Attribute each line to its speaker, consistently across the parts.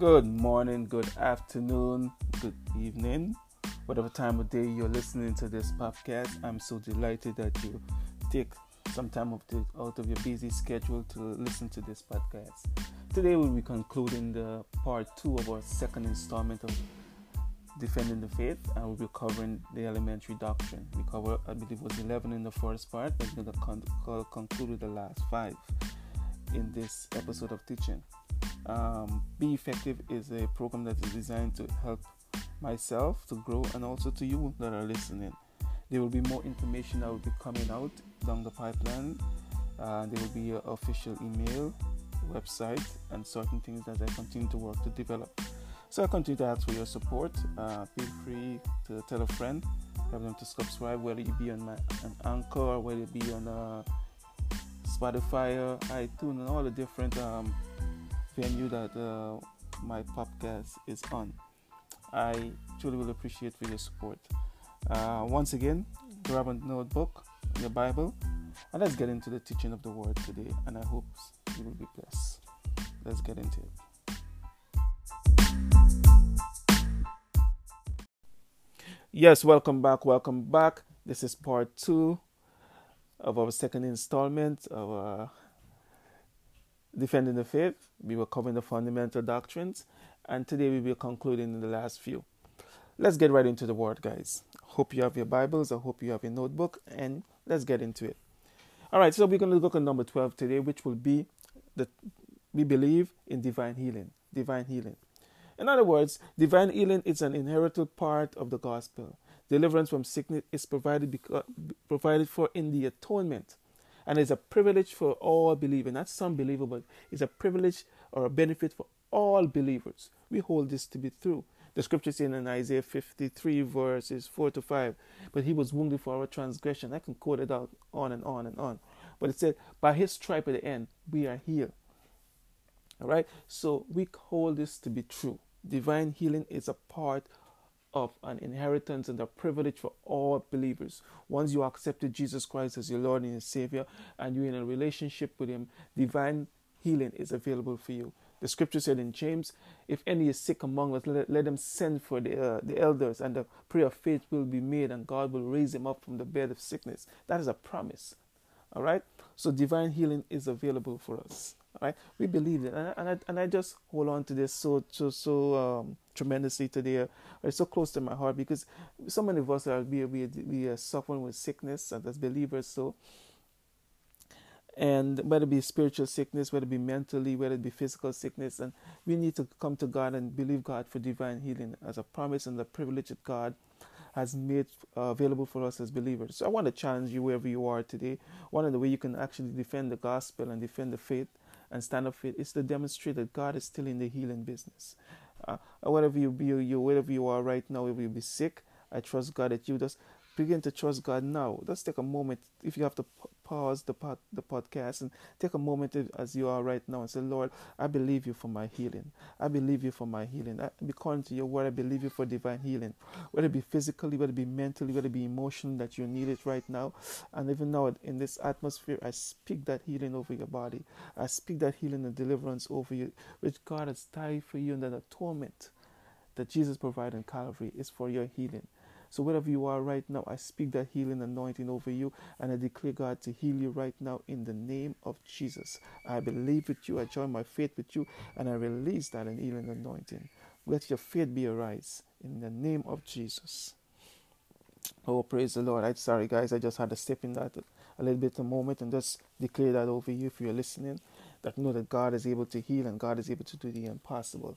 Speaker 1: Good morning, good afternoon, good evening, whatever time of day you're listening to this podcast. I'm so delighted that you take some time of the, out of your busy schedule to listen to this podcast. Today we'll be concluding the part two of our second installment of Defending the Faith, and we'll be covering the elementary doctrine. We cover, I believe, it was 11 in the first part, but we're going to con- conclude with the last five in this episode of teaching. Um, Be Effective is a program that is designed to help myself to grow and also to you that are listening. There will be more information that will be coming out down the pipeline. Uh, there will be official email, website, and certain things that I continue to work to develop. So I continue to ask for your support. Uh, feel free to tell a friend, have them to subscribe, whether you be on my an Anchor or whether it be on uh, Spotify, or iTunes, and all the different um, venue that uh, my podcast is on. I truly will appreciate for your support. Uh, once again, grab a notebook, your Bible, and let's get into the teaching of the Word today. And I hope you will be blessed. Let's get into it. Yes, welcome back. Welcome back. This is part two of our second installment of uh, Defending the Faith. We were covering the fundamental doctrines, and today we will conclude in the last few. Let's get right into the word, guys. Hope you have your Bibles. I hope you have your notebook, and let's get into it. All right, so we're going to look at number 12 today, which will be that we believe in divine healing. Divine healing. In other words, divine healing is an inherited part of the gospel. Deliverance from sickness is provided because, provided for in the atonement and it's a privilege for all believers, not some believers, but it's a privilege or a benefit for all believers. We hold this to be true. The scripture says in Isaiah 53, verses 4 to 5, but he was wounded for our transgression. I can quote it out on and on and on. But it said, by his stripe at the end, we are healed. All right? So we hold this to be true. Divine healing is a part of an inheritance and a privilege for all believers. Once you accepted Jesus Christ as your Lord and your Savior and you're in a relationship with Him, divine healing is available for you. The scripture said in James, if any is sick among us, let, let them send for the, uh, the elders, and the prayer of faith will be made, and God will raise him up from the bed of sickness. That is a promise. All right? So divine healing is available for us. Right? We believe it. And and I, and I just hold on to this so, so, so um, tremendously today. It's so close to my heart because so many of us are we, we, we are suffering with sickness as believers. So, and whether it be spiritual sickness, whether it be mentally, whether it be physical sickness, and we need to come to God and believe God for divine healing as a promise and the privilege that God has made uh, available for us as believers. So I want to challenge you wherever you are today. One of the way you can actually defend the gospel and defend the faith and stand up for it is to demonstrate that God is still in the healing business. Uh, whatever you be, you wherever you are right now, if you be sick, I trust God that you just begin to trust God now. Just take a moment if you have to pause the pod, the podcast and take a moment as you are right now and say, Lord, I believe you for my healing. I believe you for my healing. I calling to your word. I believe you for divine healing, whether it be physically, whether it be mentally, whether it be emotional that you need it right now. And even now in this atmosphere, I speak that healing over your body. I speak that healing and deliverance over you, which God has died for you, and that atonement that Jesus provided in Calvary is for your healing. So wherever you are right now, I speak that healing anointing over you and I declare God to heal you right now in the name of Jesus. I believe with you, I join my faith with you, and I release that healing anointing. Let your faith be arise in the name of Jesus. Oh, praise the Lord. I'm sorry, guys. I just had to step in that a little bit a moment and just declare that over you if you're listening. That know that God is able to heal and God is able to do the impossible.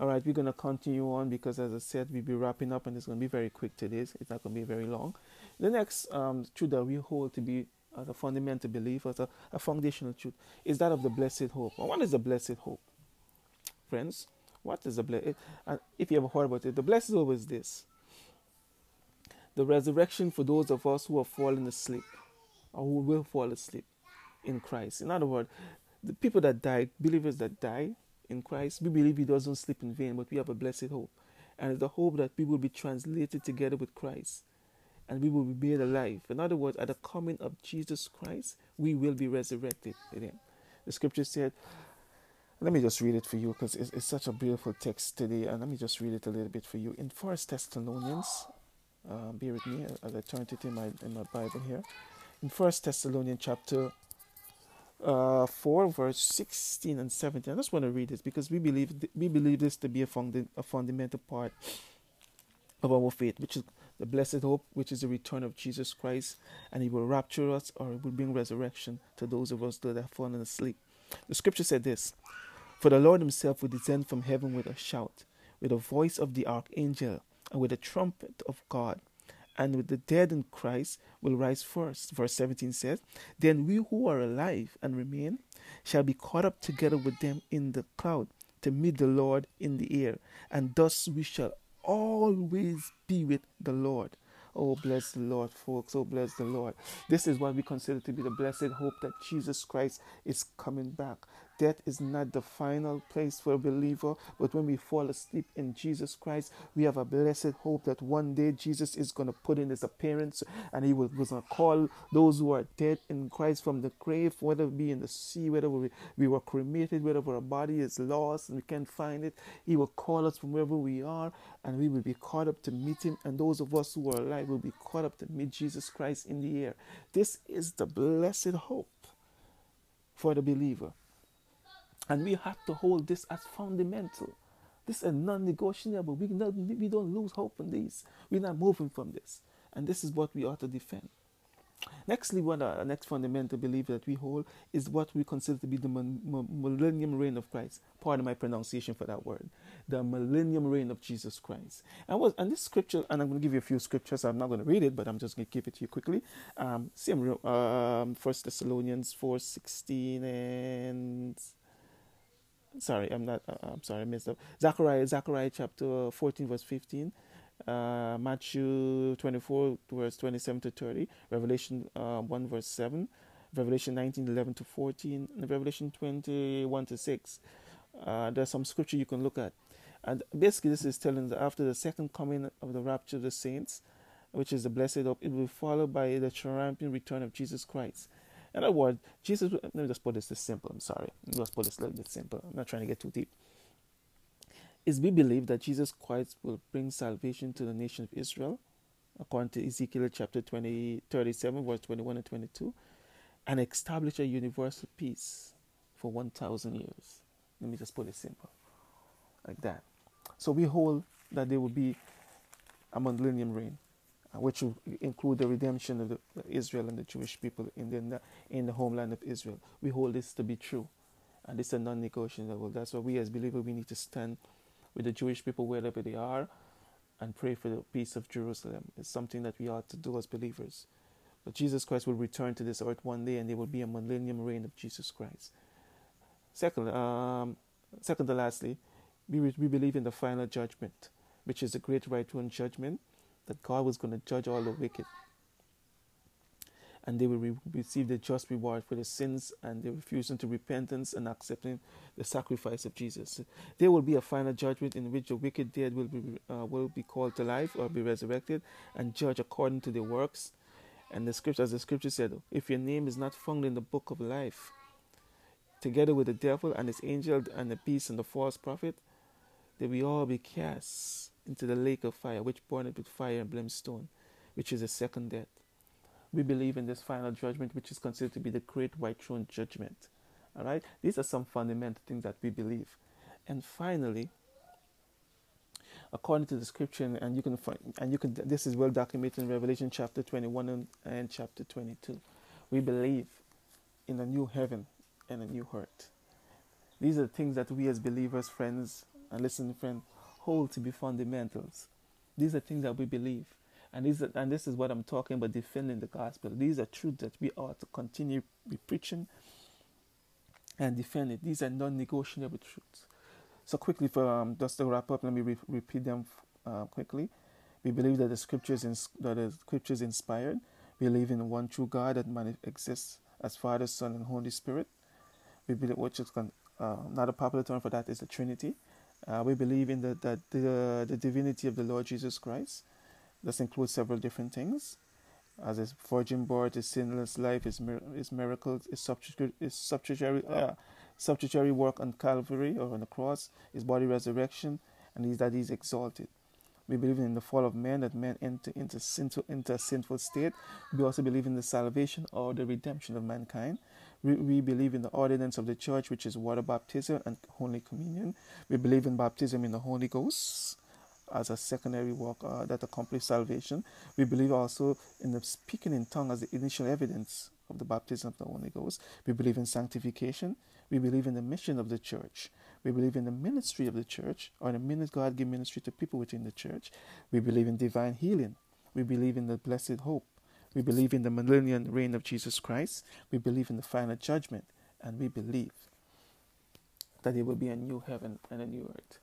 Speaker 1: All right, we're going to continue on because, as I said, we'll be wrapping up and it's going to be very quick today. It's not going to be very long. The next um, truth that we hold to be as a fundamental belief, as a, a foundational truth, is that of the blessed hope. And what is the blessed hope? Friends, what is the blessed And if you ever heard about it, the blessed hope is this the resurrection for those of us who have fallen asleep or who will fall asleep in Christ. In other words, the people that die, believers that die, in Christ, we believe He doesn't sleep in vain, but we have a blessed hope. And the hope that we will be translated together with Christ and we will be made alive. In other words, at the coming of Jesus Christ, we will be resurrected Him. The scripture said, let me just read it for you because it's, it's, such a beautiful text today. And let me just read it a little bit for you. In First Thessalonians, uh, bear with me as I turn it in my in my Bible here. In First Thessalonians chapter uh, 4 verse 16 and 17 i just want to read this because we believe th- we believe this to be a, funda- a fundamental part of our faith which is the blessed hope which is the return of jesus christ and he will rapture us or he will bring resurrection to those of us that have fallen asleep. The scripture said this for the lord himself will descend from heaven with a shout with the voice of the archangel and with the trumpet of god and with the dead in Christ will rise first. Verse 17 says, Then we who are alive and remain shall be caught up together with them in the cloud to meet the Lord in the air, and thus we shall always be with the Lord. Oh, bless the Lord, folks. Oh, bless the Lord. This is what we consider to be the blessed hope that Jesus Christ is coming back. Death is not the final place for a believer, but when we fall asleep in Jesus Christ, we have a blessed hope that one day Jesus is going to put in his appearance and he was going to call those who are dead in Christ from the grave, whether it be in the sea, whether we, we were cremated, whether our body is lost and we can't find it. He will call us from wherever we are and we will be caught up to meet him. And those of us who are alive will be caught up to meet Jesus Christ in the air. This is the blessed hope for the believer. And we have to hold this as fundamental. This is non-negotiable. We, not, we don't lose hope on this. We're not moving from this. And this is what we ought to defend. Nextly, what our next fundamental belief that we hold is what we consider to be the millennium reign of Christ. Pardon my pronunciation for that word. The millennium reign of Jesus Christ. And was and this scripture, and I'm going to give you a few scriptures. I'm not going to read it, but I'm just going to give it to you quickly. Um, same, um, First Thessalonians four sixteen and sorry, I'm not. Uh, I'm sorry, I messed up. Zechariah, Zechariah chapter 14, verse 15. Uh, Matthew 24, verse 27 to 30. Revelation uh, 1, verse 7. Revelation 19, 11 to 14. And Revelation 21 to 6. Uh, there's some scripture you can look at. And basically, this is telling that after the second coming of the rapture of the saints, which is the blessed hope, it will be followed by the triumphant return of Jesus Christ. In other words, Jesus, let me just put this this simple. I'm sorry. Let me just put this a little bit simple. I'm not trying to get too deep. Is we believe that Jesus Christ will bring salvation to the nation of Israel, according to Ezekiel chapter 20, 37, verse 21 and 22, and establish a universal peace for 1,000 years. Let me just put it simple. Like that. So we hold that there will be a millennium reign which include the redemption of the, Israel and the Jewish people in the, in the homeland of Israel. We hold this to be true, and is a non-negotiable. That's why we as believers we need to stand with the Jewish people wherever they are, and pray for the peace of Jerusalem. It's something that we ought to do as believers. But Jesus Christ will return to this earth one day, and there will be a millennium reign of Jesus Christ. Second, um, second lastly, we, we believe in the final judgment, which is the great white throne judgment that God was going to judge all the wicked. And they will re- receive the just reward for their sins and their refusing to repentance and accepting the sacrifice of Jesus. There will be a final judgment in which the wicked dead will be uh, will be called to life or be resurrected and judged according to their works. And the scripture, as the scripture said, if your name is not found in the book of life, together with the devil and his angel and the beast and the false prophet, they will all be cast into the lake of fire, which burneth with fire and brimstone, which is the second death. We believe in this final judgment, which is considered to be the great white throne judgment. All right, these are some fundamental things that we believe. And finally, according to the scripture, and you can find, and you can, this is well documented in Revelation chapter 21 and, and chapter 22. We believe in a new heaven and a new earth. These are things that we as believers, friends, and listening friends, hold to be fundamentals. These are things that we believe. And, these are, and this is what I'm talking about defending the gospel. These are truths that we ought to continue be preaching and defending. These are non negotiable truths. So, quickly, for um, just to wrap up, let me re- repeat them uh, quickly. We believe that the scriptures, ins- that the scriptures inspired. We believe in one true God that mani- exists as Father, Son, and Holy Spirit. We believe, which is con- uh, not a popular term for that, is the Trinity. Uh, we believe in the, the, the, the, divinity of the Lord Jesus Christ. This includes several different things, as his virgin birth, his sinless life, his, his miracles, his substitute, his uh, work on Calvary or on the cross, his body resurrection, and is that he's exalted. We believe in the fall of man, that man enter into, sinful, into a sinful state. We also believe in the salvation or the redemption of mankind. We, we believe in the ordinance of the church, which is water baptism and Holy Communion. We believe in baptism in the Holy Ghost as a secondary work uh, that accomplishes salvation. We believe also in the speaking in tongue as the initial evidence of the baptism of the Holy Ghost. We believe in sanctification. We believe in the mission of the church. We believe in the ministry of the church, or the minute God give ministry to people within the church. We believe in divine healing. We believe in the blessed hope. We believe in the millennial reign of Jesus Christ. We believe in the final judgment. And we believe that there will be a new heaven and a new earth.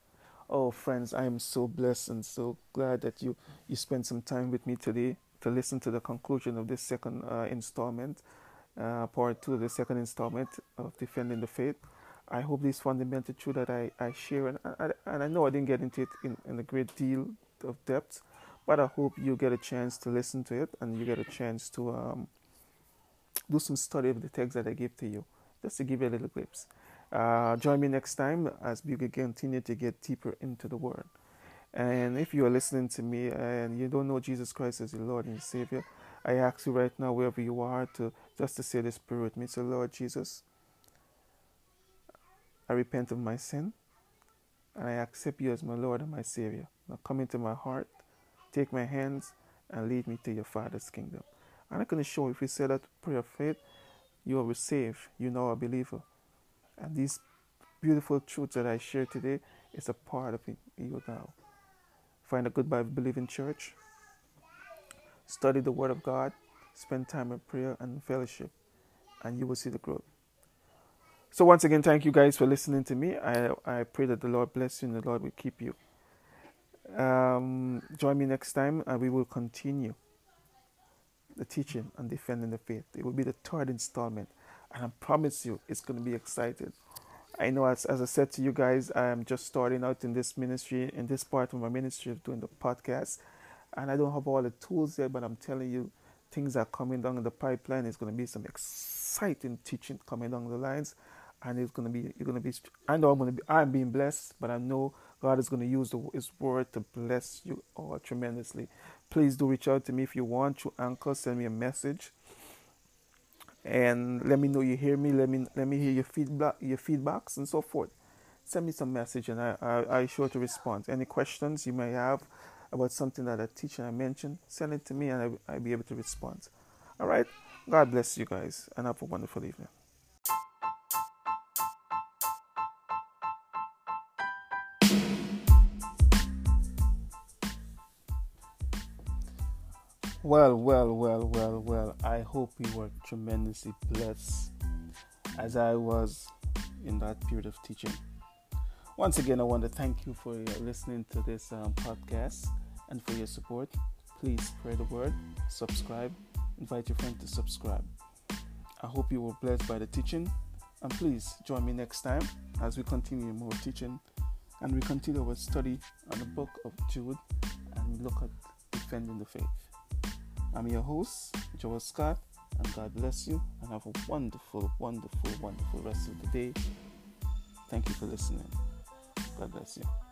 Speaker 1: Oh, friends, I am so blessed and so glad that you, you spent some time with me today to listen to the conclusion of this second uh, installment, uh, part two of the second installment of Defending the Faith. I hope this fundamental truth that I, I share, and I, and I know I didn't get into it in, in a great deal of depth, but I hope you get a chance to listen to it and you get a chance to um, do some study of the text that I give to you, just to give you a little glimpse. Uh, join me next time as we continue to get deeper into the Word. And if you are listening to me and you don't know Jesus Christ as your Lord and Savior, I ask you right now, wherever you are, to just to say this prayer with me. Say, Lord Jesus, I repent of my sin and I accept you as my Lord and my Savior. Now come into my heart, take my hands, and lead me to your Father's kingdom. And I'm going to show if you say that prayer of faith, you are saved. You know a believer. And these beautiful truths that I share today is a part of you now. Find a good Bible believing church. Study the Word of God. Spend time in prayer and fellowship, and you will see the growth. So, once again, thank you guys for listening to me. I, I pray that the Lord bless you and the Lord will keep you. Um, join me next time, and we will continue the teaching on defending the faith. It will be the third installment, and I promise you it's going to be exciting. I know, as, as I said to you guys, I'm just starting out in this ministry, in this part of my ministry of doing the podcast. And I don't have all the tools yet, but I'm telling you, things are coming down in the pipeline. It's going to be some exciting teaching coming down the lines. And it's to be, you're to be, I know I'm to be, I'm being blessed, but I know God is to use the, His word to bless you all tremendously. Please do reach out to me if you want to anchor, send me a message and let me know you hear me. Let me let me hear your feedback, your feedbacks, and so forth. Send me some message, and I I, I sure to respond. Any questions you may have about something that I teach and I mentioned, send it to me, and I, I'll be able to respond. All right. God bless you guys, and have a wonderful evening. Well, well, well, well, well. I hope you were tremendously blessed as I was in that period of teaching. Once again, I want to thank you for listening to this um, podcast and for your support. Please spread the word, subscribe, invite your friend to subscribe. I hope you were blessed by the teaching, and please join me next time as we continue more teaching and we continue our study on the book of Jude and look at defending the faith. I'm your host, Joel Scott, and God bless you and have a wonderful, wonderful, wonderful rest of the day. Thank you for listening. God bless you.